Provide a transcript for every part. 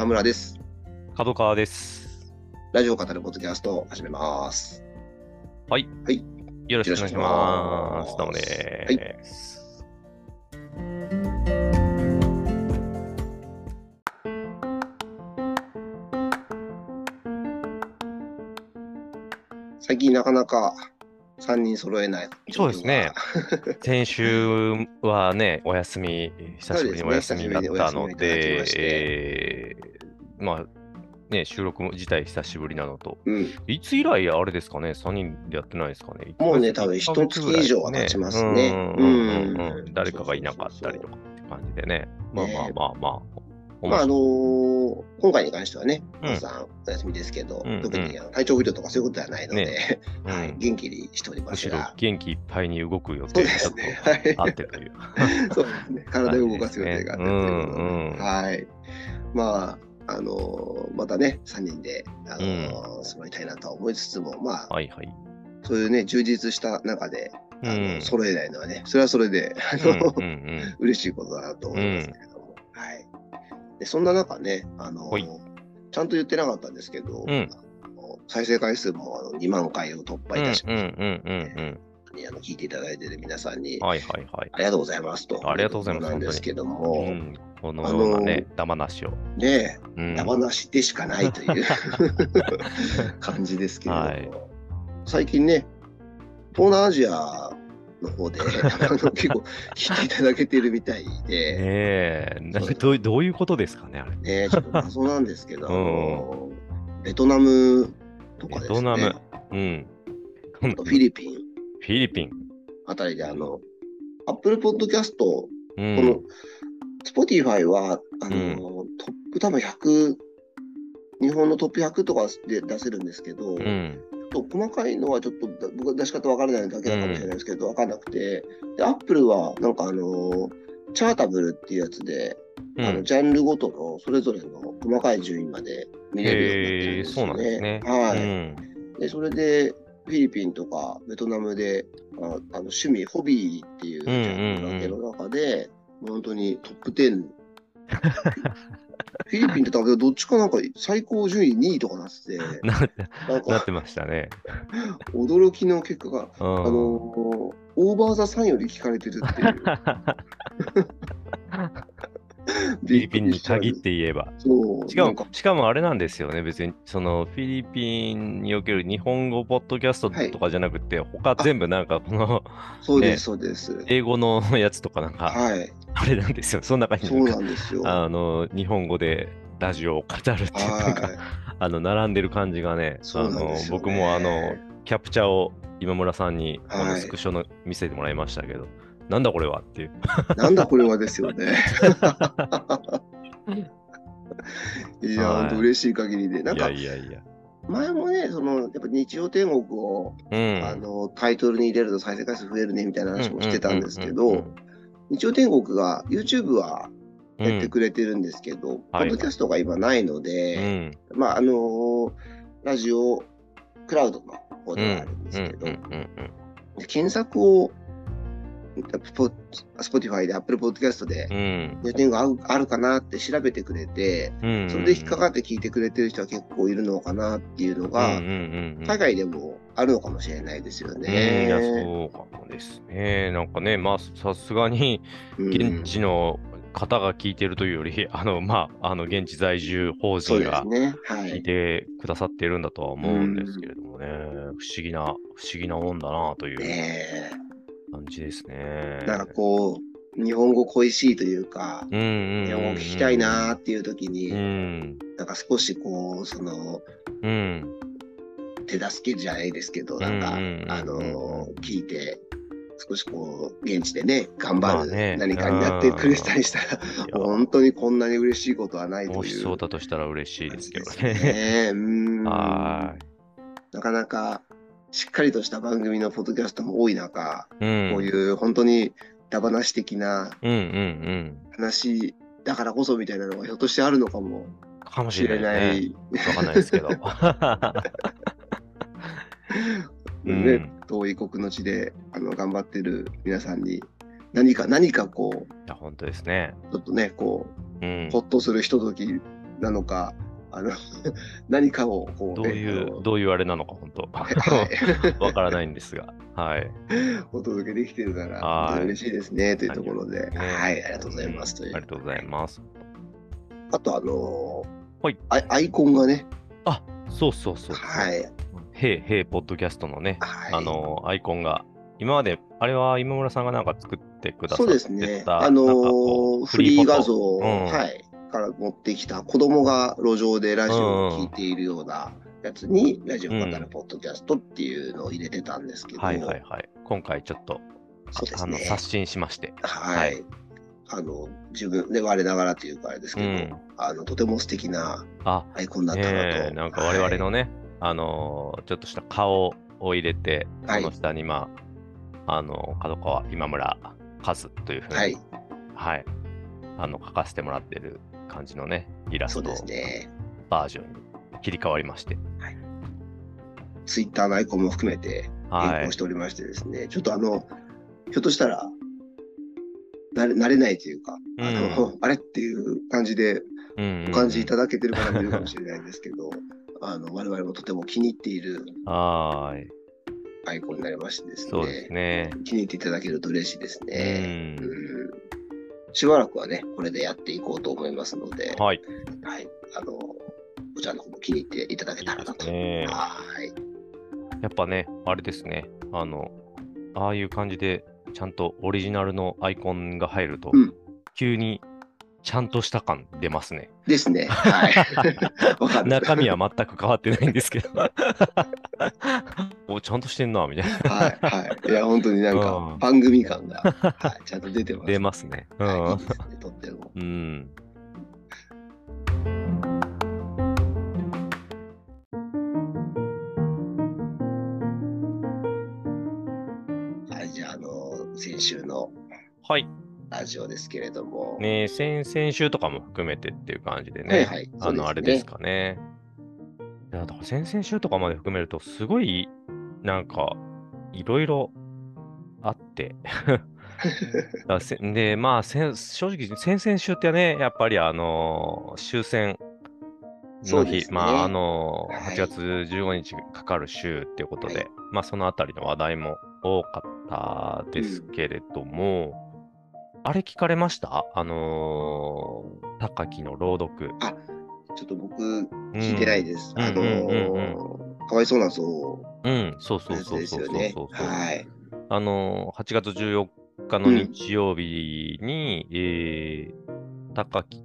今村です。角川です。ラジオを語るポッドキャストを始めます。はい。はい。よろしくお願いします。どうもはい。最近なかなか3人揃えない。そうですね 先週はね、お休み、久しぶりにお休みだったのでで、えーまあ、ね、収録も自体久しぶりなのと、うん。いつ以来あれですかね、3人でやってないですかね？もうね多分一月以上は経ちますね。うん誰かがいなかったりとかって感じでね。まあまあまあまあ。まああのー今回に関してはね、うん。皆さんお休みですけど、うんうん。特にあの体調不良とかそういうことではないので、ね。はい、うん。元気にしておりますが、元気いっぱいに動く予定があってとい。う。そうですね。体を動かす予定があってということで、うんうん。はい。まあ、あのーまたね、3人で、あのー揃いたいなとは思いつつも、まあ、はいはい。そういうね、充実した中で、あのうん。揃えないのはね、それはそれで、あうんの、うんうん。嬉しいことだなと思いますけれども、はい。で、そんな中ね、あのちゃんと言ってなかったんですけど、再生回数もあの2万回を突破いたしまして、うんうんうんうんあの聞いていただいている皆さんに、うん。はいはいはい。ありがとうございますと。ありがとうございますなんですけどうも、ん、このようなね、ダマなしを。ねうんえ、山梨でしかないという 感じですけれども、はい最近ね、東南アジアの方で 結構聞いていただけてるみたいで、ねえ、どうどういうことですかね、あれ。ね、ちょっと謎なんですけど、あ のベトナムとかですね、ベトナム。うん。フィリピンフィリピン。あたりで、あの、アップルポッドキャスト、うこのん。Spotify は、あの、うんトップ多分100、日本のトップ100とかで出せるんですけど、うん。ちょっと細かいのはちょっとだ僕は出し方わからないだけなのかもしれないですけど、わかんなくて、で、アップルはなんかあのチャータブルっていうやつで、うんあのジャンルごとのそれぞれの細かい順位まで見れるようになってるんですよそうなんですね。はい、うんで、それでフィリピンとかベトナムで、ああの趣味、ホビーっていうジャンルだけの中で、本当にトップ10。フィリピンって多分どっちかなんか最高順位2位とかなってて、ななんかなってましたね。驚きの結果が、うんあのーオーバーザさんより聞かれてるっていう。フィリピンに限って言えば。しかもしかもあれなんですよね、別に、そのフィリピンにおける日本語ポッドキャストとかじゃなくて、他全部なんかこのねそうです、そうです。英語のやつとかなんか、はい。あれなんですよ、その中にそうなんですよ。あの日本語でラジオを語るっていうかはい。あの並んでる感じがね、そうあの僕もあのキャプチャーを今村さんにこのはいスクショの見せてもらいましたけど、なんだこれはっていう。なんだこれはですよね。いや、はい本当嬉しい限りで。なんいやか、いやいや。前もね、その、やっぱ日曜天国を、うん。あの、タイトルに入れると再生回数増えるね、みたいな話もしてたんですけうんうんど、日曜天国が YouTube はうんうんやってくれてるんですけど、ポはいッドキャストが今ないのうで、んまあ、あのーラジオクラウドの方うんではあるんですけど、検索を、 Spotify で Apple Podcast で、うん。予定があるあるかなって調べてくれて、うん。それで引っかかって聞いてくれてる人は結構いるのかなっていうのが、うんうんうんうん。海外でもあるのかもしれないですようんいやね。そうかもですね。なんかね、まあさすがにうん。現地の方が聞いてるというより、あのまああの現地在住邦人が聞い。い。てくださっているんだとは思うんですけれどもね、不思議な不思議なもんだなという。ね感じですねえ。。なんかこう、日本語恋しいというか、うんうんうんうん日本語聞きたいなーっていう時に、うんなんか少しこう、その、うん手助けじゃないですけど、なんか、うんうんうんうんあのー聞いて、少しこう、現地でね、頑張るまあね何かになってくれたりしたら、いや本当にこんなに嬉しいことはないという。もしそうだとしたら嬉しいですけどね。ね。うん。はなかなかしっかりとした番組のポッドキャストも多い中、い。うん。こういう本当にダバなし的な。話だからこそみたいなのがひょっとしてあるのかもかもししれないい。ですね。わかんないですけど。うんね、遠い国の地であの頑張ってる皆さんに何か何かこう本当ですね。ちょっとねこうんうほ。っとするひとときなのか、あの 何かをこう、ね、どういう、どういうあれなのか、本当。はいわからないんですが。はい。お届けできてるなら、嬉しいですねというところで、ねはい、ありがとうございますという。ありがとうございます。あと、あのーはいアイアイコンがね、あ、そうそうそう。はい、へいへいポッドキャストのね、はい、あの、アイコンが、今まで、あれは今村さんがなんか作ってくださそうってた。ですね、あのーフリー画像、うんはい、から持ってきた子供が路上でラジオを聞いているようなやつに、ラジオ語るポッドキャストっていうのを入れてたんですけど、はいはいはい。今回ちょっと、あの、そうですね。刷新しまして。はい。はいあの、自分で我ながらというかあれですけど、うんあの、とても素敵なあ、アイコンだったなと。ええなんか我々のね、あのーちょっとした顔を入れて、はいその下に、まあ、あの、角川今村和というふうに、はい、はい、あの、書かせてもらってる感じのね、イラスト。バージョンに切り替わりまして、ツイッターのアイコンも含めてはい。変更しておりましてですね、ちょっとあの、ひょっとしたら、慣れ慣れないというか、あの、あれっていう感じでうんうんうん。お感じいただけてる方もいるかもしれないんですけど、あの、我々もとても気に入っているはーい、アイコンになりましてですね、そうですね。気に入っていただけると嬉しいですうね。ん。うんしばらくはね、これでやっていこうと思いますので、はい。はい。あの、こちらの方も気に入っていただけたらなと。ねはい。やっぱね、あれですね、あの、ああいう感じで、ちゃんとオリジナルのアイコンが入ると、うん急にちゃんとした感出ますね。ですね。はい。中身は全く変わってないんですけど。おちゃんとしてんな、みたいな。はい。はい。いや、本当になんうかん番組感が、はい、ちゃんと出てます。出ますね。うはい。いいんですね、とっても。うん。はい。じゃあ、あの、先週のはい。ラジオですけれども。ね先々週とかも含めてっていう感じでね。はいはい。あの、あれですかね。いや、だから先々週とかまで含めると、すごい、なんか、いろいろあって。で、まあ、正直、先々週ってね、やっぱりあのー終戦の日、ねまあ、あのーはい8月15日かかる週っていうことで、はいまあ、そのあたりの話題も多かったですけれども、あれ聞かれました？あのー高木の朗読。ちょっと僕、聞いてないです。あのうんうんうんー、かわいそうなぞうん、そうそうそうそうそうですよねそう。はい。あのー、8月14日の日曜日に、えー、高木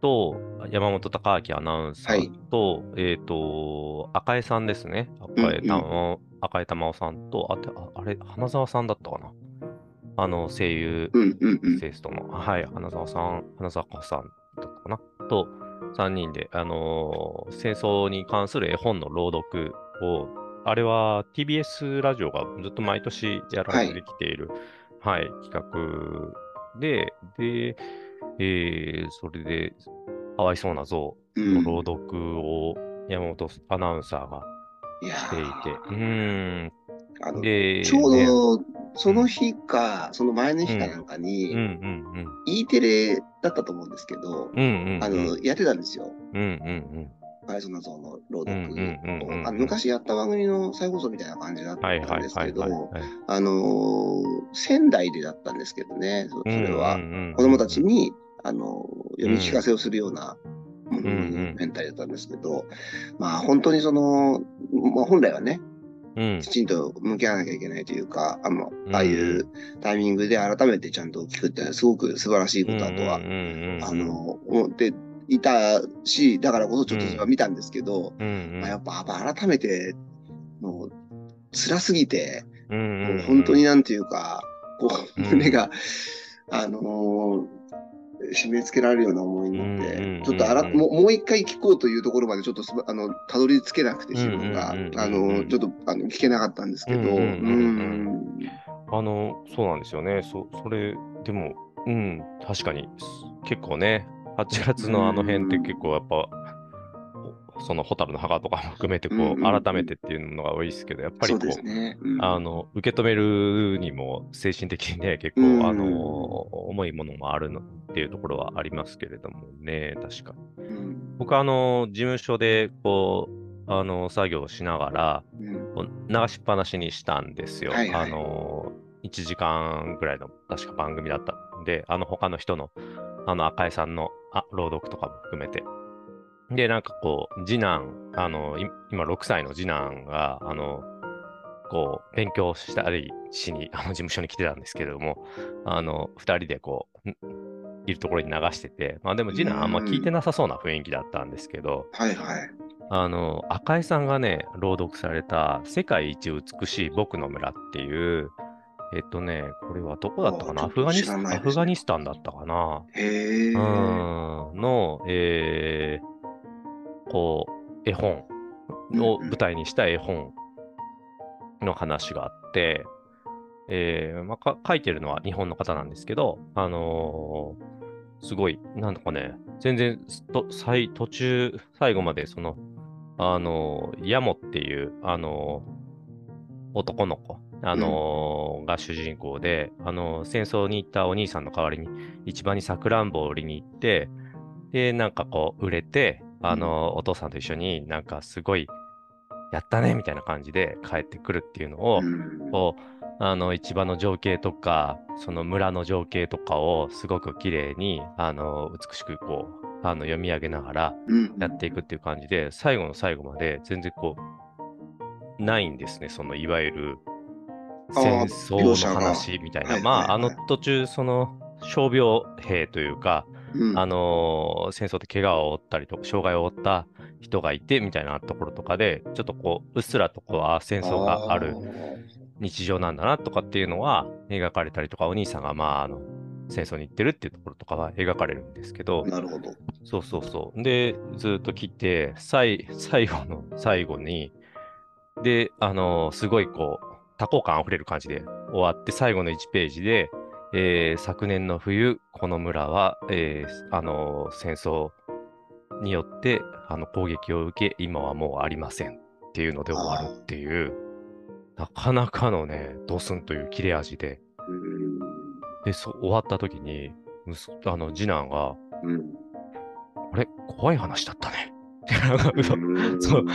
と、山本隆明アナウンサーと、えっ、と、赤江さんですね。赤江うんうん玉、赤江玉緒さんと、ああれ、花澤さんだったかな？あの、声優、うんうんうん。セイストの、はい、花澤さん、花澤香さんだったかな？と、3人で、あのー戦争に関する絵本の朗読を、あれは TBS ラジオがずっと毎年やられてきている、はい、企画で、で、えーそれで、かわいそうな像うんの朗読を山本アナウンサーがしていて、ーうーん、あので、ちょうねどその日か、その前の日かなんかに、うんうん E テレだったと思うんですけど、うん、うんうん。うん、あの、やってたんですよ。うんうんかわいそうな像の朗読うんうんうんうんうんを。昔やった番組の再放送みたいな感じだったんですけど。あのー仙台でだったんですけどね、そそれは。うんうんうんうん。子供たちに、あの読み聞かせをするようなメンタリだったんですけど、まあ本当にその、まあ、本来はね、うんきちんと向き合わなきゃいけないというか、あのうん。ああいうタイミングで改めてちゃんと聞くってすごく素晴らしいことだとは、あの、思っていたし、だからこそちょっとそれは見たんですけど、まあ、やっぱ改めて、もう辛すぎて、もう本当になんていうか、こう、うん。胸が、あのー締め付けられるような思いになって、ちょっとあらもうもう一回聞こうというところまでちょっとあのたどり着けなくて、自分が、あのちょっとあの聞けなかったんですけど、あの、そうなんですよね。そ、それ、でも、うん、確かに、す結構ね、8月のあの辺って結構やっぱ、その蛍の墓とかも含めて、こうんうんうんう、改めてっていうのが多いですけど、やっぱりこう、ね。うんあの、受け止めるにも精神的にね、結構、うんあの、重いものもあるのっていうところはありますけれどもね、確かに。うん僕、あの、事務所で、こう、あの、作業をしながら、うん流しっぱなしにしたんですよ。はいはいあの、1時間ぐらいの確か番組だったんで、あの他の人の、あの赤井さんのあ朗読とかも含めて。で、なんかこう、次男、あの、い今6歳の次男が、あの、こう、勉強したりしに、あの事務所に来てたんですけれども、あの、2人でこう、んいるところに流してて、まあでも次男あんま聞いてなさそうな雰囲気だったんですけど、はいはい。あの、赤井さんがね、朗読された、世界一美しい僕の村っていう、えっとね、これはどこだったかな？あアフガニスちょっと知らないですねアフガニスタンだったかな？へえ。うん、の、えーこう、絵本を舞台にした絵本の話があって、えーまあ、か書いてるのは日本の方なんですけど、あのーすごい、なんとかね、全然すと最途中、最後まで、その、あのーヤモっていう、あのー男の子、あのーが主人公で、あのー戦争に行ったお兄さんの代わりに、市場にさくらんぼを売りに行って、で、なんかこう、売れて、あのーお父さんと一緒になんかすごい、やったねみたいな感じで帰ってくるっていうのを、うん。こう、あの、市場の情景とか、その村の情景とかをすごく綺麗に、あの、美しくこう、あの、読み上げながらうん。やっていくっていう感じで、最後の最後まで全然こう、ないんですね、その、いわゆる戦争の話みたいな。はいまあ、あの途中、その、傷病兵というか、うんあのー戦争で怪我を負ったりとか、障害を負った人がいてみたいなところとかで、ちょっとこう、うっすらとこう、あー戦争がある日常なんだなとかっていうのは描かれたりとか、お兄さんがまあ、あの、戦争に行ってるっていうところとかは描かれるんですけど、なるほど。そうそうそう。で、ずっと切って、最最後の最後に、で、あのーすごいこう、多幸感あふれる感じで終わって、最後の1ページで、えー昨年の冬、この村は、えーあのー戦争によってあの攻撃を受け、今はもうありませんっていうので終わるっていう、なかなかのね、ドスンという切れ味で、うん。で、そ終わった時に、あの次男が、うん。あれ、怖い話だったね。そう。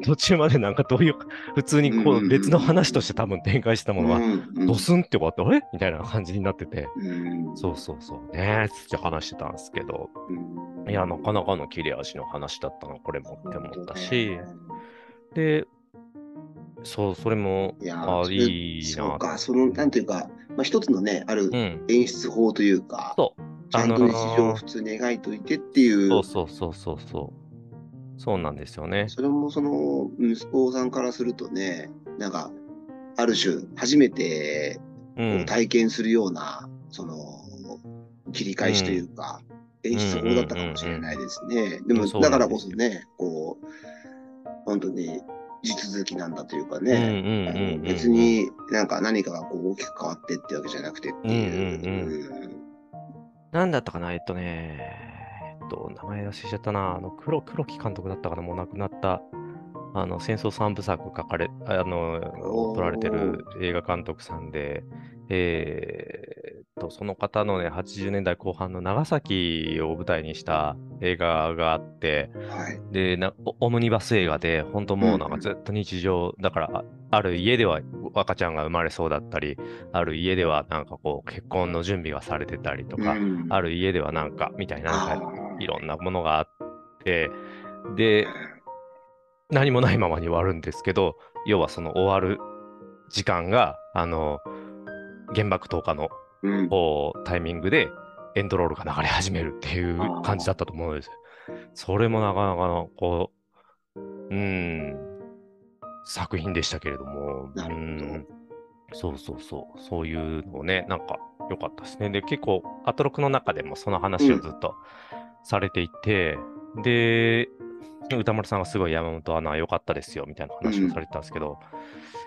途中までなんかどういう、普通にこう別の話として多分展開したものが、うん。ドスンって終わって、あれ？みたいな感じになってて、うん。そうそうそう。ねーって話してたんですけど、うん。いや、なかなかの切れ味の話だったな、これもって思ったし、本で、そう、それも、いやあいいな。そうか、その、なんていうか、まあ、一つのね、あるうん、演出法というか、そう。ちゃんと日常をあのー普通に描いといてっていう、そうそうそうそうそう。そうなんですよね。それもその息子さんからするとね、なんか、ある種、初めて体験するような、その、切り返しというか、演出法だったかもしれないですね。でも、だからこそね、こう、本当に地続きなんだというかうんね、別になんか何かがこう大きく変わってってわけじゃなくてっていう。うんうん。なんだったかな？えっとね、と、名前忘れちゃったな。あの、黒、黒木監督だったかなもう亡くなった、あの、戦争三部作書かれ、あの、撮られてる映画監督さんで、えーっと、その方のね、80年代後半の長崎を舞台にした映画があって、はい。で、なオオムニバス映画で、本当もうなんかずっと日常、だから、あある家では赤ちゃんが生まれそうだったり、ある家ではなんかこう、結婚の準備がされてたりとか、うん。ある家ではなんか、みたいな、なんかいろんなものがあって、で、何もないままに終わるんですけど、要はその終わる時間が、あの、原爆投下のうん。こうタイミングでエンドロールが流れ始めるっていう感じだったと思うんです。それもなかなかの、こう、うん、作品でしたけれども、ど。うん。そうそうそう、そういうのをね、なんか良かったですね。で、結構、アトロクの中でもその話をずっとされていて、で、歌丸さんがすごい山本アナ良かったですよみたいな話をされてたんですけど、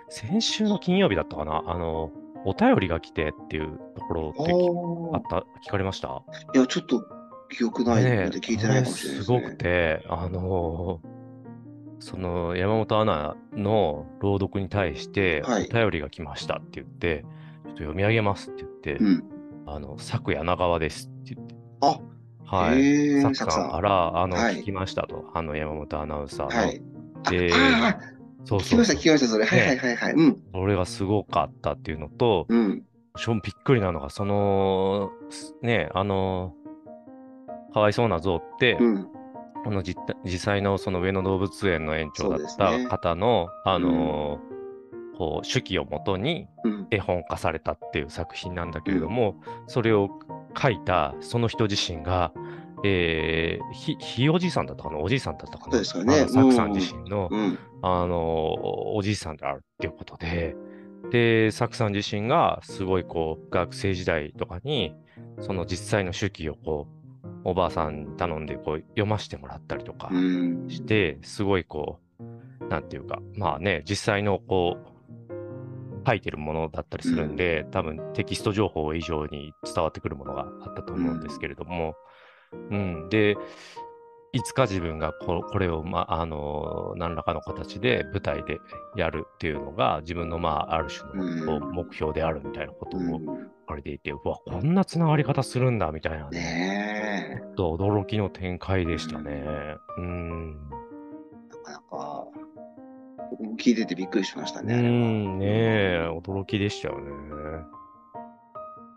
先週の金曜日だったかな、あの、お便りが来てっていうところってきああった、聞かれました？ーいや、ちょっと記憶ないのねで聞いてないかもしれないですすね。ごくて、あのーその山本アナの朗読に対して、はいお便りが来ましたって言って、ちょっと読み上げますって言って、うん。あの、昨柳川ですって言って、あ、はい。へえ、サクサクさん。から、あの、はい聞きましたと、あの、山本アナウンサーの。はい。あでそうそう聞きました、聞きました、それ。はいはいはいはい。うん。それがすごかったっていうのと、うん。しょびっくりなのが、その、すね、あの、かわいそうな像って、うん。この実実際のその上野動物園の園長だったね方の、あのこう手記をもとにうん。絵本化されたっていう作品なんだけれども、それを書いたその人自身が、えーひひいおじいさんだったかな？おじいさんだったかな？そうですよね。サクさん自身の、うん。あのおじいさんであるっていうことで、で、サクさん自身がすごいこう学生時代とかに、その実際の手記をこう、おばあさんに頼んでこう読ませてもらったりとかうん。して、すごいこう、なんていうか、まあね、実際のこう、書いてるものだったりするんで、多分テキスト情報以上に伝わってくるものがあったと思うんですけれども、うん、で、いつか自分がここれを、まあ、あの、何らかの形で舞台でやるっていうのが、自分の、まあ、ある種の目標であるみたいなことをうん。書かれていて、うわ、こんなつながり方するんだみたいなね。ちょっと驚きの展開でしたね。うん。なかなか、僕も聞いててびっくりしましたうね。あれはん、ねえ、驚きでしたよね。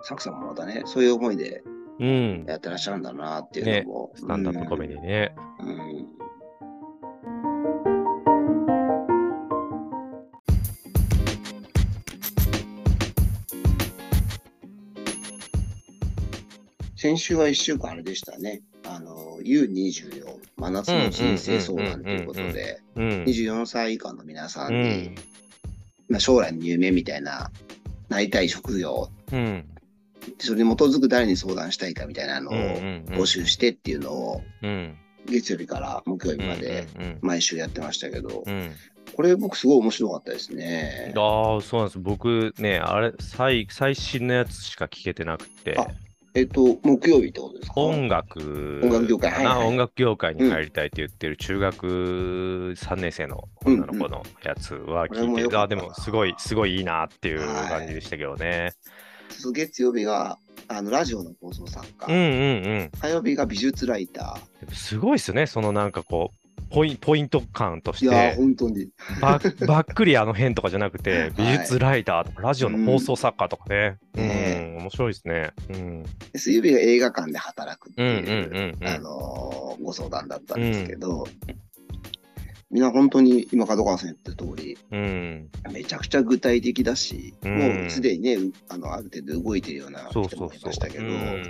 サクさんもまたね、そういう思いでうん。やってらっしゃるんだなっていうのも。スタンダップコメディね。うん。うん先週は1週間あれでしたね。あの、U24 真夏の人生相談ということで、うん。24歳以下の皆さうんに、ん。まあ、将来の夢みたいな、なりたい職業、うん。それに基づく誰に相談したいかみたいなのをうん。募集してっていうのを、うん。月曜日から木曜日までうん。毎週やってましたけど、うん。これ僕すごい面白かったですね。ああ、そうなんです。僕ね、あれ、最最新のやつしか聞けてなくて、あえっと、木曜日ってことですか？音楽音楽業界はいはい音楽業界に入りたいって言ってる中学3年生の女の子のやつは聞いて、よかったなあでもすごい、すごいいいなっていうはい感じでしたけどね。月曜日があのラジオの放送作家、うんうんうん。火曜日が美術ライタでもすごいっすね、そのなんかこう、ポイポイント感としー。いやー、て、本当に。ばばっくりあの辺とかじゃなくて、美はい術ライターとか、ラジオの放送作家とかね。うねん、面白いですね。うん。で水曜日が映画館で働くってうんうんいう、うんうん。あのーご相談だったんですけど、みんな本当に今、角川さん言った通り、うん。めちゃくちゃ具体的だし、うんもうすでにね、うあのある程度動いてるような人も。いましたけど、うん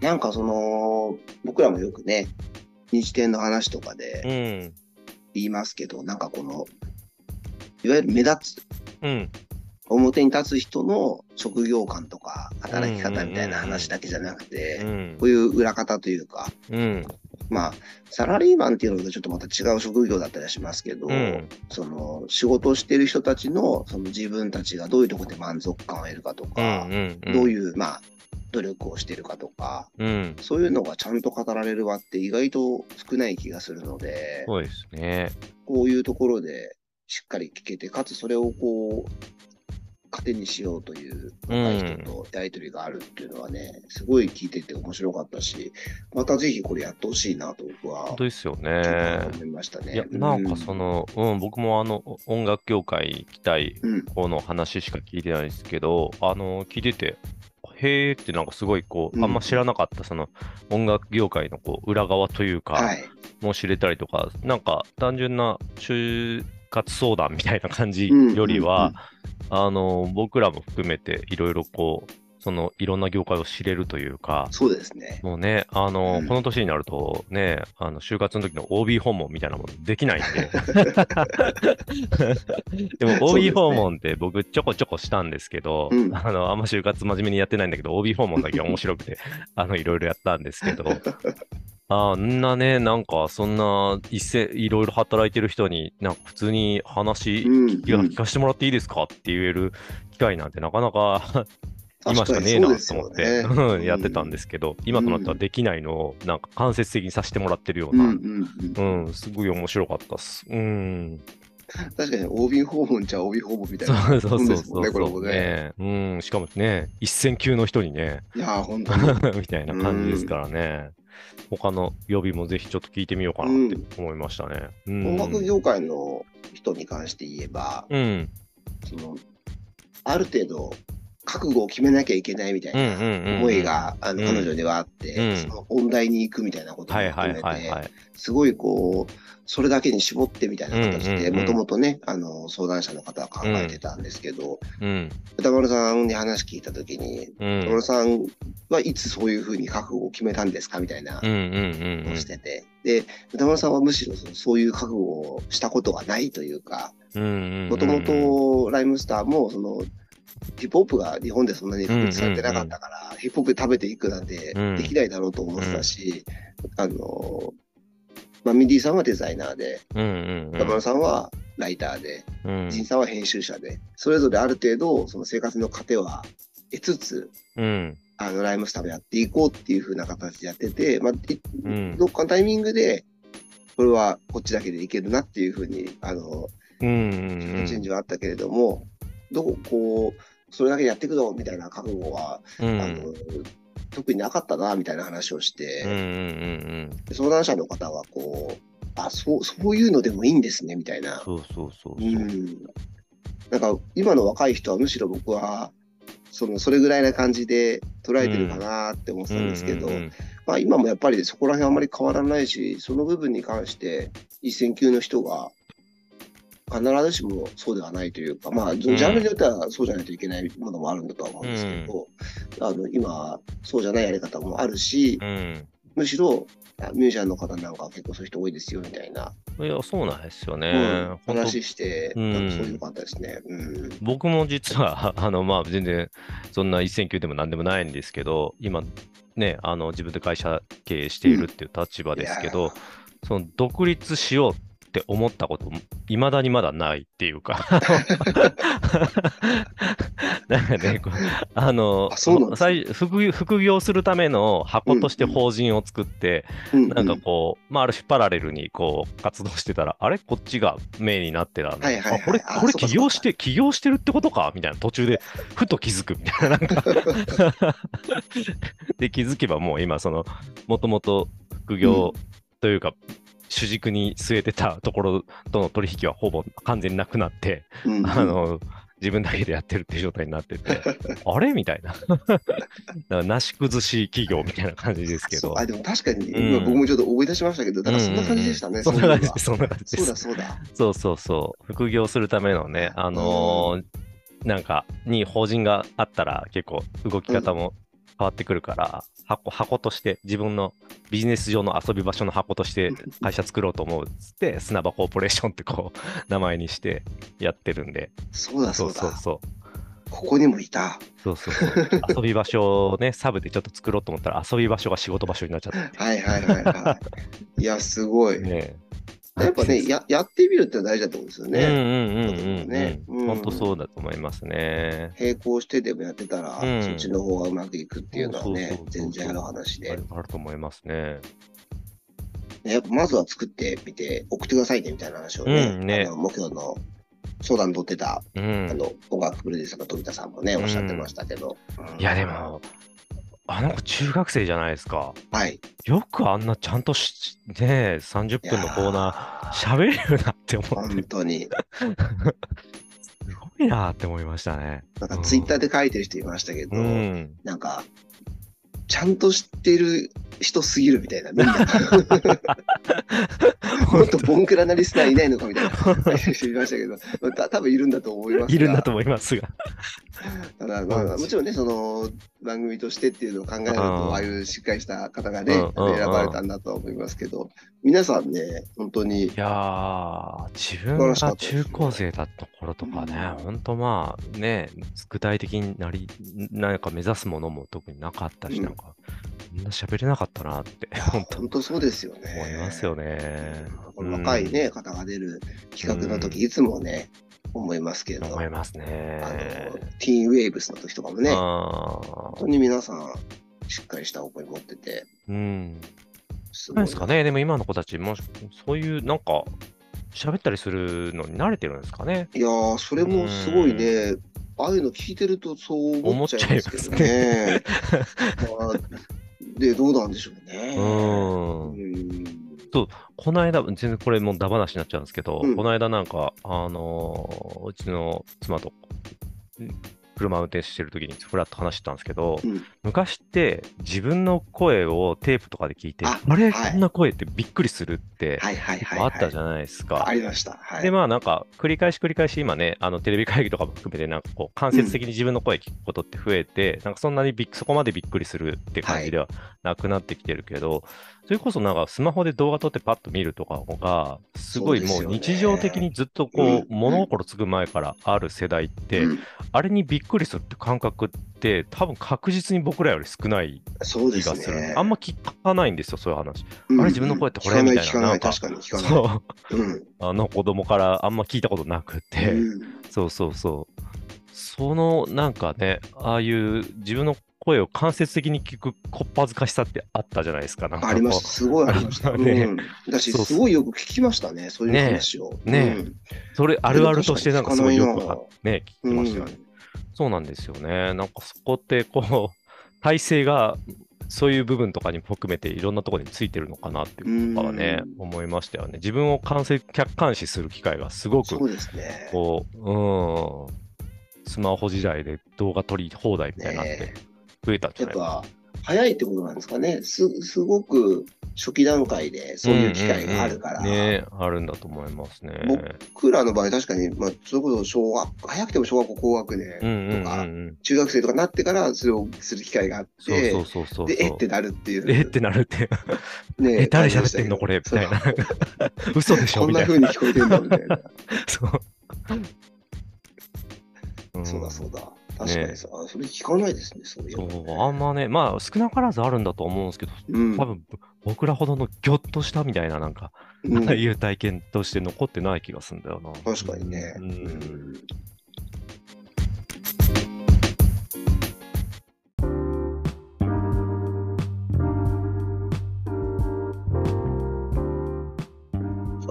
なんかその、僕らもよくね、日展の話とかでうん。言いますけど、なんかこの、いわゆる目立つ、うん。表に立つ人の職業観とか働き方みたいな話だけじゃなくて、うんこういう裏方というか、うん。まあ、サラリーマンっていうのとちょっとまた違う職業だったりはしますけど、うんその仕事をしている人たちのその自分たちがどういうところで満足感を得るかとか、うん。どういう、まあ、努力をしているかとか、うん。そういうのがちゃんと語られる場って意外と少ない気がするので、そうですね。こういうところでしっかり聞けて、かつそれをこう、糧にしようという若い人とやりとりがあるっていうのはね、すごい聞いてて面白かったし、またぜひこれやってほしいなと僕は本当ですよねと。思いましたね。いや、なんかその、うん、僕もあの、音楽業界行きたいうん、方の話しか聞いてないですけど、あの、聞いてて、へーってなんかすごいこう、うんあんま知らなかったその音楽業界のこう裏側というか、はい。も知れたりとか、なんか単純な就活相談みたいな感じうんよりは、うんあの、僕らも含めていろいろこう、そのいろんな業界を知れるというか、そうですね。もうね、あの、うん。この年になるとね、あの、就活の時の OB 訪問みたいなものできないんで。でも OB ね。訪問って僕ちょこちょこしたんですけど、うん。あの、あんま就活真面目にやってないんだけど、OB 訪問だけは面白くて、あの、いろいろやったんですけど、あんなね、なんか、そんな、一斉、いろいろ働いてる人に、なんか普通に話、うん聞か聞かせてもらっていいですかって言える機会なんてなかなか 今しかねえなと思って、ねやってたんですけど、今となったらできないのを、なんか間接的にさせてもらってるような、うんうんうんうん、すごい面白かったっす。うん。確かに OB 訪問ちゃ OB 訪問みたいそうなそうそうそう。ね。ねうん、しかもね、一線級の人にね、いやー、本当に。みたいな感じですからね。他の曜日もぜひちょっと聞いてみようかなって思いましたね。うん。音楽業界の人に関して言えば、うん。そのある程度、覚悟を決めなきゃいけないみたいなん思いが、あのうん彼女にはあって、うんその音大に行くみたいなことをはいはい求めて、はいはい。すごいこう、それだけに絞ってみたいな形で、もともとね、あの相談者の方は考えてたんですけど、うん。歌丸さんに話聞いたときに、うん。歌丸さんはいつそういうふうに覚悟を決めたんですかみたいなうんをしてて、で、歌丸さんはむしろそういう覚悟をしたことがないというか、うん。もともとライムスターもそのヒップホップが日本でそんなに確立されてなかったから、ヒップホップ食べていくなんてうんできないだろうと思ってたし、あの、まあ、ミディさんはデザイナーで、うんうんうん。さんはライターで、うんジンさんは編集者で、それぞれある程度その生活の糧は得つつ、うん。あのライムスターもやっていこうっていう風な形でやってて、まあ、いうんどっかのタイミングで、これはこっちだけでいけるなっていう風に、あの、うんうんうん。チェンジはあったけれども、どうこう、それだけやっていくぞみたいな覚悟は、うんあの特になかったなみたいな話をしうんうんて、うん。相談者の方はこう、あそう、そういうのでもいいんですねみたいな。そうそうそうそう。うん。なんか今の若い人はむしろ僕は、そのそれぐらいな感じで捉えてるかなって思ってたんですけど、うんうんまあ、今もやっぱりそこら辺あまり変わらないし、その部分に関して一線級の人が必ずしもそうではないというか、まあ、ジャンルによってはそうじゃないといけないものもあるんだとは思うんですけど、あの今、そうじゃないやり方もあるし、うん。むしろあミュージシャンの方なんかは結構そういう人多いですよみたいな、いや、そうなんですよね。うん。話して、そういうのかったですね。うん。僕も実は、あの、まあ、全然、そんな一線級でも何でもないんですけど、今、ね、あの、自分で会社経営しているっていう立場ですけど、その、独立しようって思ったこと、いまだにまだないっていうか。なんかね、あの、副副業するための箱として法人を作って、うん。なんかこう、まあ、ある種パラレルにこう活動してたら、あれ？こっちがメインになってたんだ。はいはい。これ、これ起業して、起業してるってことか？みたいな。途中で、ふと気づくみたいな、なんか。で、気づけばもう今、その、もともと副業というか、主軸に据えてたところとの取引はほぼ完全になくなって、うんうんあの、自分だけでやってるっていう状態になってて、あれ？みたいな。なし崩し企業みたいな感じですけど。あでも確かに、うん今僕もちょっと思い出しましたけど、だからそんな感じでしたね、そんな感じそんな感じそうだ。そうだ。そうそうそう。副業するためのね、あのーなんか、に法人があったら結構動き方も変わってくるから、箱、箱として自分のビジネス上の遊び場所の箱として 会社作ろうと思うっつって、砂場コーポレーションってこう、名前にしてやってるんで。そうだそそううだ。そうそう。ここにもいた。そうそうそう。遊び場所をね、サブでちょっと作ろうと思ったら遊び場所が仕事場所になっちゃって。はいはいはいはい。いや、すごい。ねやっぱね、ややってみるって大事だと思うんですよね。うんうんうんうんねうん。本当そうだと思いますね。並行してでもやってたら、うんそっちの方がうまくいくっていうのはね全然ある話である。と思いますね。やっぱまずは作ってみて、送ってくださいねみたいな話をね、うんね目標の相談取ってた、うんあ。の音楽プロデューサーの富田さんもね、おっしゃってましたけど。うんいやでも、あの子中学生じゃないですか。はい。よくあんなちゃんとし、ねえ、30分のコーナー喋れるなって思って本、当に。すごいなって思いましたね。なんかツイッターで書いてる人いましたけど、うん。なんか、ちゃんと知ってる人すぎるみたいな、みんな。もっとボンクラなリスナーいないのかみたいな人いましたけど、まあた多分いるんだと思いますがいるんだと思いますが。ただ、まあ、うんもちろんね、その番組としてっていうのを考えると、うん。ああいうしっかりした方がね、うんうん選ばれたんだとは思いますけど、皆さんね、本当にいやー、自分が中高生だった頃とかね、うん。ほんとまあね、具体的になり、なんか目指すものも特になかったし、うんなんか、みん。な喋れなかったなって、本当。本当そうですよね。思いますよね。若いね、方が出る企画の時、うんいつもね、思いますけれど、思いますね。あの、ティーンウェーブスの時とかもね、あ本当に皆さん、しっかりした思い持ってて、ーうん。すごですかね、でも今の子たちも、そういうなんか、喋ったりするのに慣れてるんですかね。いやー、それもすごいね、ああいうの聞いてるとそう思っちゃいますけどね。まあ、で、どうなんでしょうね。うんうんこの間、全然これもうダ話になっちゃうんですけど、うん。この間なんか、あのーうちの妻とうん車運転してる時にフラッと話してたんですけど、うん昔って自分の声をテープとかで聞いて、ああれ、はいこんな声ってびっくりするってはいはいはい、あはい。ったじゃないですか。ありました。はい。で、まあなんか、繰り返し繰り返し今ね、あのテレビ会議とかも含めて、なんかこう、間接的に自分の声聞くことって増えて、なんかそんなにびっそこまでびっくりするって感じではなくなってきてるけど、それこそなんかスマホで動画撮ってパッと見るとかが、すごいもう日常的にずっとこう、うん物心つく前からある世代って、うんあれにびっくりするって感覚って、多分確実に僕らより少ない気がする。ね。あんま聞かないんですよ、そういう話。うんあれ自分の声ってこれみたいななんか確かに聞かない。そう。うん。あの子供からあんま聞いたことなくて、うんそうそうそう。そのなんかね、ああいう自分の声を間接的に聞くこっぱずかしさってあったじゃないですか。なんかありました。すごいありました。ねうん。すごいよく聞きましたね。そういう話を。ねうんそれあるあるとしてなんかすごいよく確かに聞かあね、聞きましたよね。そうなんですよね。なんかそこってこう、体制がそういう部分とかにも含めていろんなところについてるのかなっていうことはね、思いましたよね。自分を観察客観視する機会がすごくそうですね。こう、うん、スマホ時代で動画撮り放題みたいになってね増えたんじゃないやっぱ、早いってことなんですかね。す、すごく初期段階でそういう機会があるから。うんうんうんねあるんだと思いますね。僕らの場合確かに、まあ、それこそ小学、早くても小学校高学うんうん年とか、うんうん。中学生とかなってからそれをする機会があっそうて、そうそうそう。で、えってなるっていう。えってなるって。ねえ、誰喋ってんのこれ？みたいな。嘘でしょ？こんみたな。風に聞こえてんだみたいな。そう。んそうだそうだ。確かにさ、あそれ聞かないですね、そういうね。う、あんまね、まあ少なからずあるんだと思うんですけど、うん多分僕らほどのギョッとしたみたいな、なんか、うんいう体験として残ってない気がするんだよな。確かにね。ううんん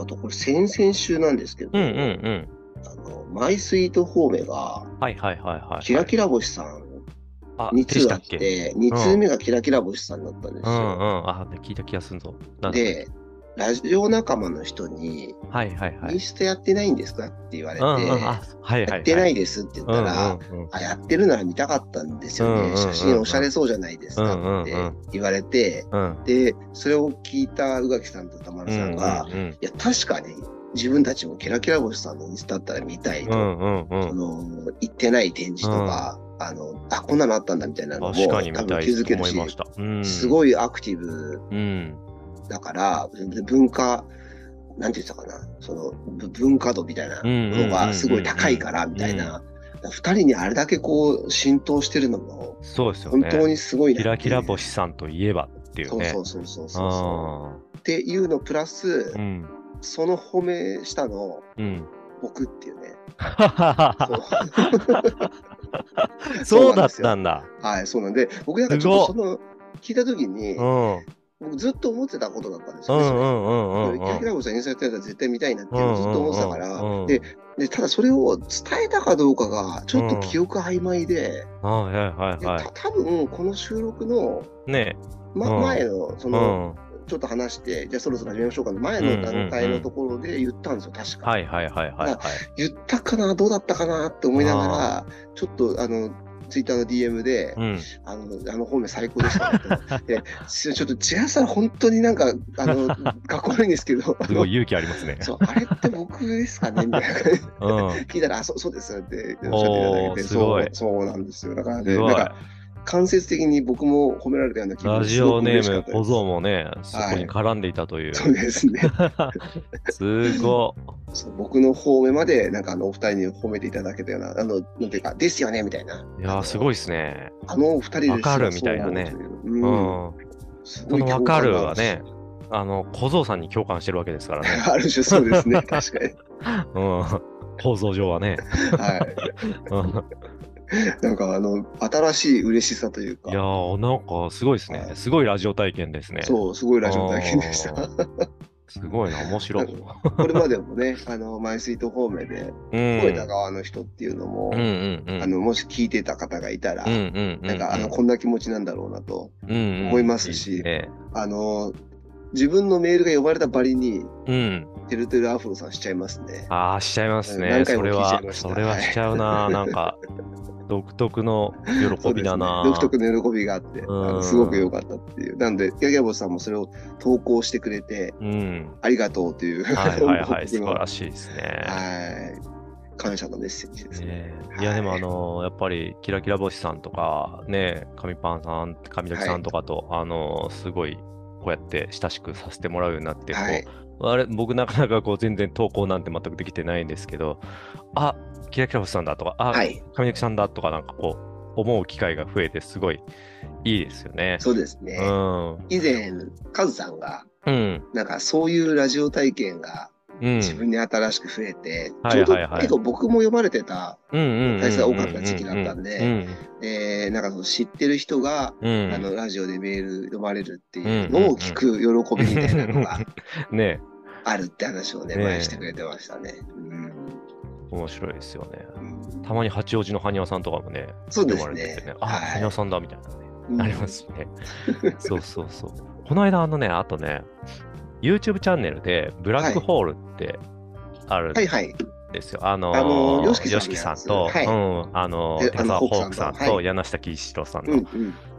あとこれ先々週なんですけど、うんうんうん。マイスイートホーメがはいはいはいはい。キラキラ星さんあ、2通あって、2通目がキラキラ星さんだったんですうんうん。よ。あ、聞いた気がするぞ。で、ラジオ仲間の人に、はいはいはい。インスタやってないんですかって言われて、うんうん、あ、はいはい、はい。やってないですって言ったら、うんうんうんあ、やってるなら見たかったんですよね。写真おしゃれそうじゃないですかって言われて、うん。で、それを聞いた宇垣さんと田丸さんが、いや、確かに自分たちもキラキラ星さんのインスタだったら見たいと、うんうんうんその、行ってない展示とか、あの、あ、こんなのあったんだみたいなのも多分気づけるし。うん、すごいアクティブうん。だから、で文化、なんて言ってたかな、そのぶ文化度みたいなのがすごい高いからみたいな、二人にあれだけこう浸透してるのも、そうですよね。本当にすごいなキラキラ星さんといえばっていうね。そうそうそうそうそうあっていうのプラスあ。う、ん。その褒めしたのうん。僕っていうね。そうだったんだ。はい、そうなんで、僕なんかちょっとその、聞いたときにう、ん。うん僕ずっと思ってたことだったんですうよね。キラキラ星さんインスタやってたら絶対見たいなってずっと思ってたかうんうんうんうん、らで、で、ただそれを伝えたかどうかが、ちょっと記憶曖昧で、はいはいはいではた多分この収録の、い。ねまうん前の、そうの、ん。ちょっと話して、じゃあそろそろ始めましょうかの前の段階のところで言ったんですよ、確か。はいはいはいはいはい。言ったかな、どうだったかなって思いながら、ちょっとあの、ツイッターの DM で、うん。あの、あの方面最高でしたねって。でちょっと違ったら本当になんか、あの、かっこ悪いんですけど、すごい勇気ありますね。そう、あれって僕ですかねみたいな感じでうん。聞いたら、あ、そうそうですっておっしゃっていただけおーて、そう、そうなんですよ。だからね、ないんか、間接的に僕も褒められたような気分ラジオネーム、小小僧もね、そこに絡んでいたという。そうですね。すごそう僕の褒めまで、なんかあの、お二人に褒めていただけたような、あの、なんていうか、ですよねみたいな。い。いやー、すごいですね。あのお二人でわかるみたいなねそう思うんうん。すそのわかるはね、あの、小僧さんに共感してるわけですからね。ある種そうですね、確かに。うん。構造上はね。はい。なんかあの、新しい嬉しさというか。いやー、なんかすごいですね。すごいラジオ体験ですね。そう、すごいラジオ体験でした。すごいな、面白い。これまでもね、あの、マイスイート方面で、声田川の人っていうのも、あの、もし聞いてた方がいたら、なんか、あの、こんな気持ちなんだろうなと思いますし、あの、自分のメールが呼ばれたばりに、うん、てるてるアフロさんしちゃいますね。ああ、しちゃいますね。何回も聞いちゃいました。それはしちゃうな、なんか。独特の喜びだな、ね、独特の喜びがあって、すごく良かったっていう。なんで、ヤギャボさんもそれを投稿してくれて、うん、ありがとうという。はいはいはい、素晴らしいですね。はい。感謝のメッセージですね。ねいや、でもあのー、やっぱり、キラキラ星さんとか、ね、神パンさん、神崎さんとかと、はい、あのー、すごい、こうやって親しくさせてもらうようになって、はい、あれ僕なかなかこう全然投稿なんて全くできてないんですけど、あキラキラ星さんだとか、あ、はい、上崎さんだとか、なんかこう、思う機会が増えて、すごいいいですよね。そうですね。うん、以前、カズさんが、うん、なんかそういうラジオ体験が自分に新しく増えて、ちょうど結構僕も読まれてた回数が多かった時期だったんで、で、なんかその知ってる人が、うん、あのラジオでメール読まれるっていうのを聞く喜びみたいなのが、ね、あるって話をね、前してくれてましたね。うん。面白いですよね。たまに八王子の埴輪さんとかもね、そうですね。ねあ、埴輪さんだみたいなね、なりますね。そうそうそう。この間、あのね、あとね、YouTube チャンネルで、ブラックホールってあるんですよ。あのー、ヨシキさんと、はい、うん、あのー、テサホークさんと、柳下喜一郎さんの、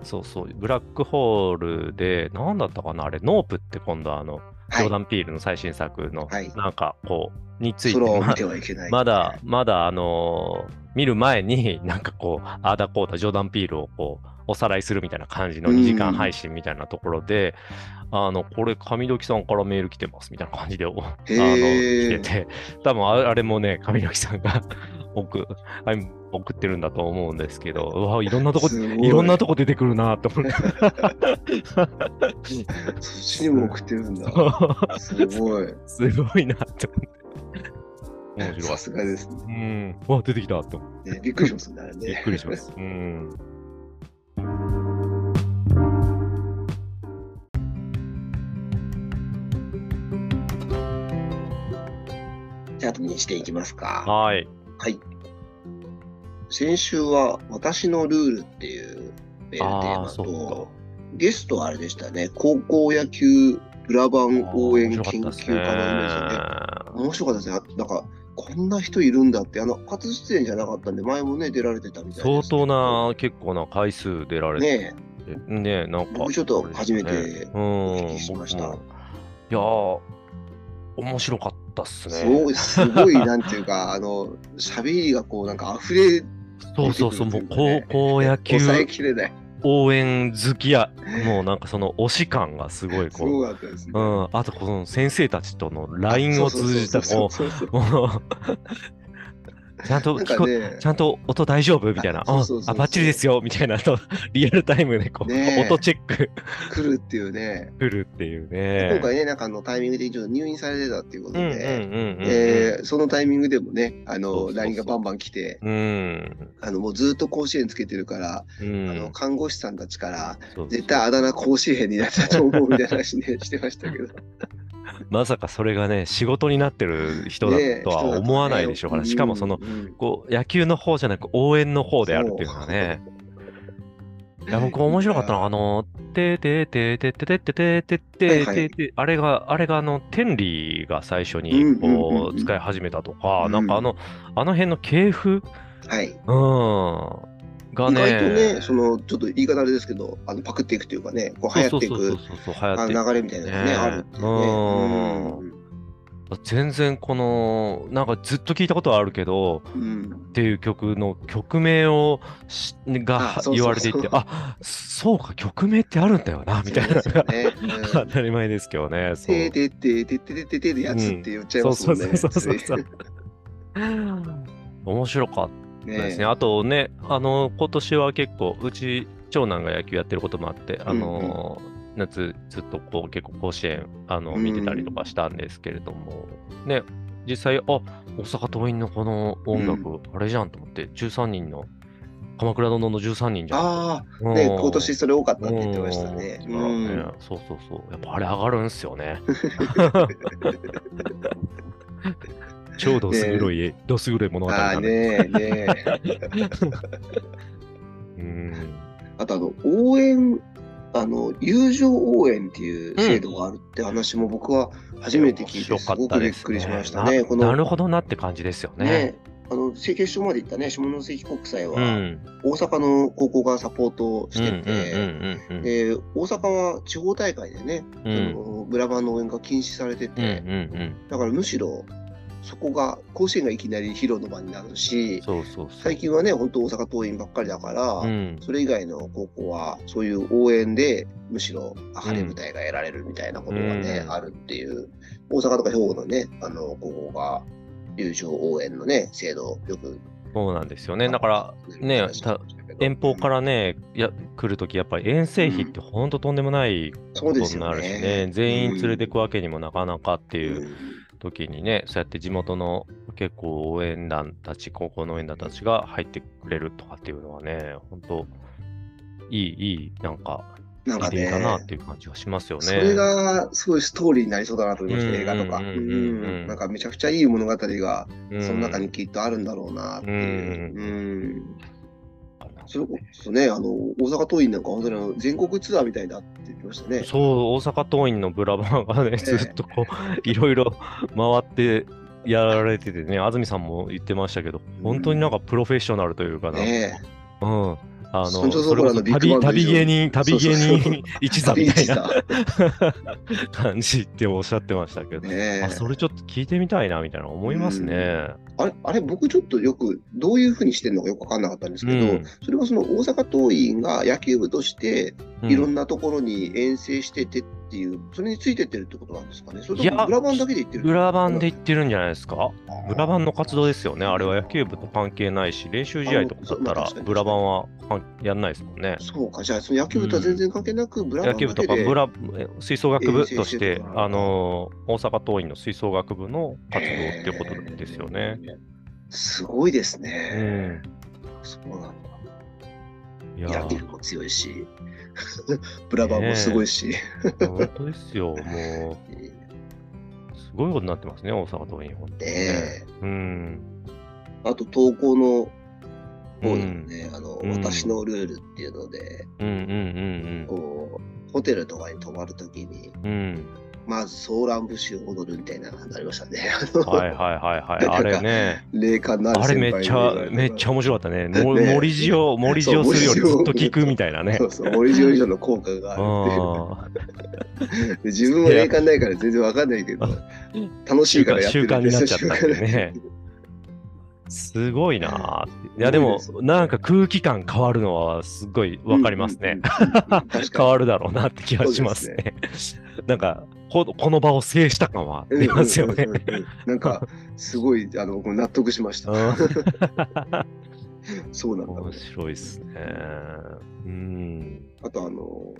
そうそう、ブラックホールで、なんだったかな、あれ、ノープって今度、あの、ジョーダン・ピールの最新作の、なんかこう、について、ままだ、まだ、あのー、見る前に、なんかこう、アーダ・コーダ、ジョーダン・ピールをこう、おさらいするみたいな感じの2時間配信みたいなところで、あの、これ、神時さんからメール来てますみたいな感じで、あの、来てて、多分あれもね、神時さんが送送ってるんだと思うんですけど、うわ、いろんなとこ、いろんなとこ出てくるなと思って。そっちにも送ってるんだ。すごい。すごいなって思って。面白い。さすがですね。うん。わ、出てきたと思って。びっくりしますね。びっくりします。うん。じゃあ、後にしていきますか。はい。はい。先週は、私のルールっていうメールテーマと、ゲストはあれでしたね、高校野球裏番応援研究家のイメージで、面白かったですね。なんか、こんな人いるんだって、あの、初出演じゃなかったんで、前もね、出られてたみたいな、相当な、結構な回数出られて。ねねなんか。僕ちょっと初めてお聞きしました。いやー、面白かったっすね。そう、すごい、なんていうか、あの、喋りがこう、なんか溢れ、そうそうそう、もう高校野球。抑えきれない。応援好きや、もうなんかその推し感がすごいこう。ね。うん。あとこの先生たちとの LINE を通じた、もう、ちゃんと聞こ、ね、ちゃんと音大丈夫？みたいな。あ、バッチリですよ。みたいな。と、リアルタイムでこう、ね、音チェック。来るっていうね。来るっていうね。今回ね、なんかあのタイミングでちょっと入院されてたっていうことで、そのタイミングでもね、あの、LINE がバンバン来て、うん、あの、もうずっと甲子園つけてるから、うん、あの、看護師さんたちから、絶対あだ名甲子園になったと思うみたいな話ね、してましたけど。まさかそれがね、仕事になってる人だとは思わないでしょうから、しかもその、こう、野球の方じゃなく応援の方であるっていうのはね。いや、僕面白かったのは、あの、てててててててててててて、あれが、あれがあの、天理が最初にこう、使い始めたとか、なんかあの、あの辺の系譜？はい。うん。がね。意外とね、その、ちょっと言い方あれですけど、あのパクっていくというかね、こう流行っていく流れみたいなのがね、あるっていうね。うん全然このなんかずっと聞いたことはあるけど、うん、っていう曲の曲名をが言われていてあそうか曲名ってあるんだよなみたいな、ねうん、当たり前ですけどね。ててててててててやつって言っちゃいますもんね。そうそうそうそう面白かったですね。あとね、あの、今年は結構、うち、長男が野球やってることもあって、あの、うんうん、夏ずっとこう結構甲子園あの見てたりとかしたんですけれども、ね、実際、あ大阪桐蔭のこの音楽、あれじゃんと思って、13人の、鎌倉殿の13人じゃん。ああ、うんね、今年それ多かったって言ってましたね。ううんんねそうそうそう。やっぱあれ上がるんすよね。超どす黒い、どす黒い物語ああ。ねえねえ。うん。あとあの、応援、あの、友情応援っていう制度があるって話も僕は初めて聞いて、すごくびっくりしましたね。ななるほどなって感じですよね。ね、あの、決勝まで行ったね、下関国際は、うん。大阪の高校がサポートしてて、で、大阪は地方大会でね、うんブラバンの応援が禁止されてうんて。だからむしろ、そこが、甲子園がいきなり披露の場になるし。最近はね、本当大阪桐蔭ばっかりだから、うん。それ以外の高校は、そういう応援で、むしろ晴れ舞台が得られるみたいなことがね、うんあるっていう、大阪とか兵庫のね、あの、高校が、友情応援のね、制度、よく、そうなんですよね。だから、ねた遠方からね、や来るとき、やっぱり遠征費って本当とんでもないことになるしね、ね。全員連れてくわけにもなかなかってていう時にね、そうやって地元の結構応援団たち、高校の応援団たちが入ってくれるとかっていうのはね、本当いい、いい、なんか、なんかねリレー、だなっていう感じがしますよね。それがすごいストーリーになりそうだなと思いました、うん映画とか。なんかめちゃくちゃいい物語が、うん、その中にきっとあるんだろうなっていう。ううんそれこそね、あの、大阪桐蔭なんか本当に全国ツアーみたいだって言ってましたね。そう、大阪桐蔭のブラバンがね、ずっとこう、いろいろ回ってやられててね、安住さんも言ってましたけど、本当になんかプロフェッショナルというかな、ねうん。あの、そそ旅旅芸人、旅芸人一座みたいな。旅 感じっておっしゃってましたけど、ねあ、それちょっと聞いてみたいな、みたいな思いますね。あれ、あれ僕ちょっとよく、どういうふうにしてるのかよくわかんなかったんですけど、うん。それはその大阪桐蔭が野球部として、うん。いろんなところに遠征しててっていう、それについてってるってことなんですかね？それといやもブラバンだけで行ってるブラバンで行ってるんじゃないですか？あー。ブラバンの活動ですよね。あれは野球部と関係ないし、練習試合とかだったらあのそうまあ確か、にブラバンは関やんないですもんね。そうか、じゃあその野球部とは全然関係なく、ブラバ野球部とかブラえ吹奏楽部としてあのー大阪桐蔭の吹奏楽部の活動っていうことですよね。すごいですうね。ん。そうなんだ。いや野球ー、も強いし、ブラバンもすごいし。本当ですよ。もう、すごいことになってますね、大阪桐蔭、本当にうん。えあと投稿のう方でもん。ね、あの、うん私のルールっていうので、うんうんこう、ホテルとかに泊まるときに、うんうん。まずソーラン節を踊るみたいなのになりましたね。うん。はいはいはいはい。あれね。霊感のあるあれめっちゃ、めっちゃ面白かったね。も森塩、森塩するよりずっと聞くみたいなねそ。うそう、森塩以上の効果があるっていう。自分は霊感ないから全然わかんないけど、楽しいからやってる習慣になっちゃったんでねすごいなぁいやでもなんか空気感変わるのはすごいわかりますね。変わるだろうなって気がしますね。なんかこ、この場を制した感は出ますよねなんか、すごい、あの、僕納得しました。うん そうなんだ。面白いっすね。うん。あと、あの、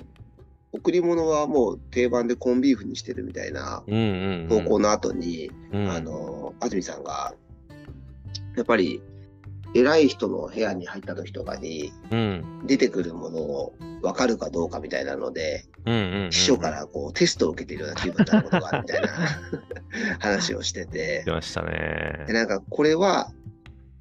贈り物はもう定番でコンビーフにしてるみたいな投稿の後に、うん、あの、安住さんが、やっぱり、偉い人の部屋に入った時とかに、うん、出てくるものを分かるかどうかみたいなので、秘書からこうテストを受けているような気分になることがあるみたいな。話をしてて。出、ましたね。で。なんかこれは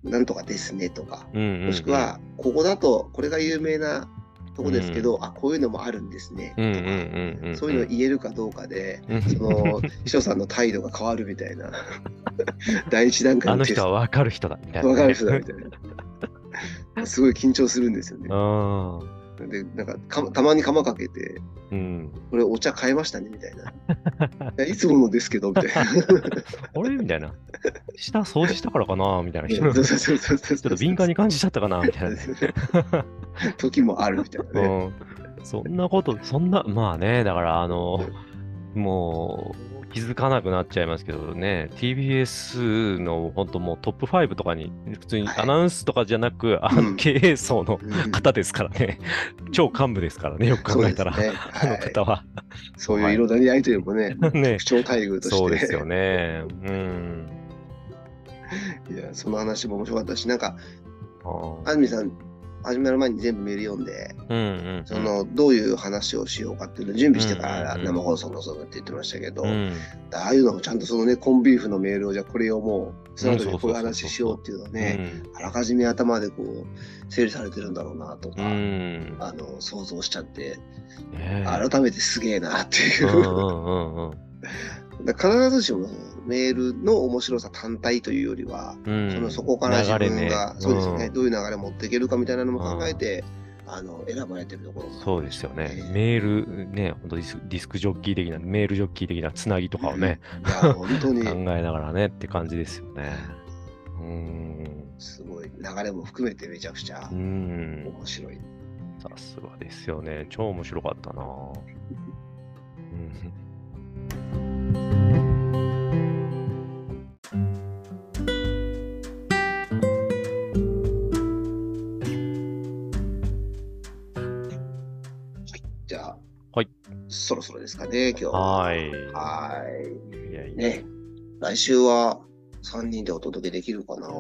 なんとかですねとか、もしく、はここだとこれが有名なとこですけど、あこういうのもあるんですね。とか、そういうのを言えるかどうかで、うん。その秘書さんの態度が変わるみたいな。第一段階あの人のテスト。は分かる人だみたいな、分かる人だみたいな。すごい緊張するんですよね。あで、なんかか、たまに釜かけて、ーうん。これお茶変えましたねみたいな。いやいつものですけど、みたいな。あれみたいな。下掃除したからかなみたいな人。そうちょっと敏感に感じちゃったかなみたいなね。時もあるみたいなね。うん。そんなこと、そんな、まあね、だから、あの、もう、気づかなくなっちゃいますけどね、TBS の本当もうトップ5とかに、普通にはい。アナウンスとかじゃなく、あうん。の経営層のうん。方ですからね、超幹部ですからね、よく考えたら、そうですね。あのはい方は。そういう色々なやりとりもね、ね。特徴待遇として。そうですよね。うん。いや、その話も面白かったし、なんか、あー。安住さん、始まる前に全部メール読んで、うんうん。その、どういう話をしようかっていうのを準備してからうんうんうん生放送のそうだって言ってましたけど、うん、ああいうのもちゃんとそのね、コンビーフのメールをじゃあこれをもう、その後にこういう話しようっていうのをね、うんあらかじめ頭でこう、整理されてるんだろうなとか、うん。あの、想像しちゃって、改めてすげえなっていうう。んうんうんうん。必ずしもメールの面白さ単体というよりは、うんそのそこから自分が、そうですよね、うんどういう流れ持っていけるかみたいなのも考えて、あの選ばれてるところそうですよね。ねメール、ね、本当ディスディスクジョッキー的な、メールジョッキー的なつなぎとかをね、本当 考にえながらねって感じですよね。うーん。すごい流れも含めてめちゃくちゃ。面白い。さすがですよね。超面白かったな。うんそろそろですかね、今日は。はい。はいやいや。ね、来週は3人でお届けできるかなう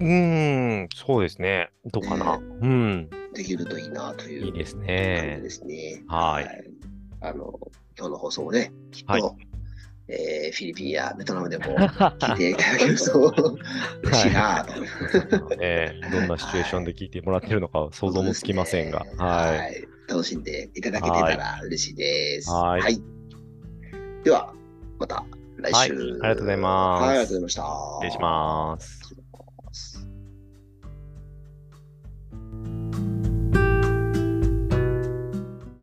ーん、そうですね。どうかな。ねうん。できるといいなといういいです感ねじ。ですね。はいあの、今日の放送もね、きっと、はいえーフィリピンやベトナムでも聞いていただけると 嬉しいなと。ね、どんなシチュエーションで聞いてもらってるのか想像もつきませんが。ねはい。い。楽しんでいただけてたら嬉しいです。はいでは、また来週、はいありがとうございますはい、ありがとうございました。失礼します。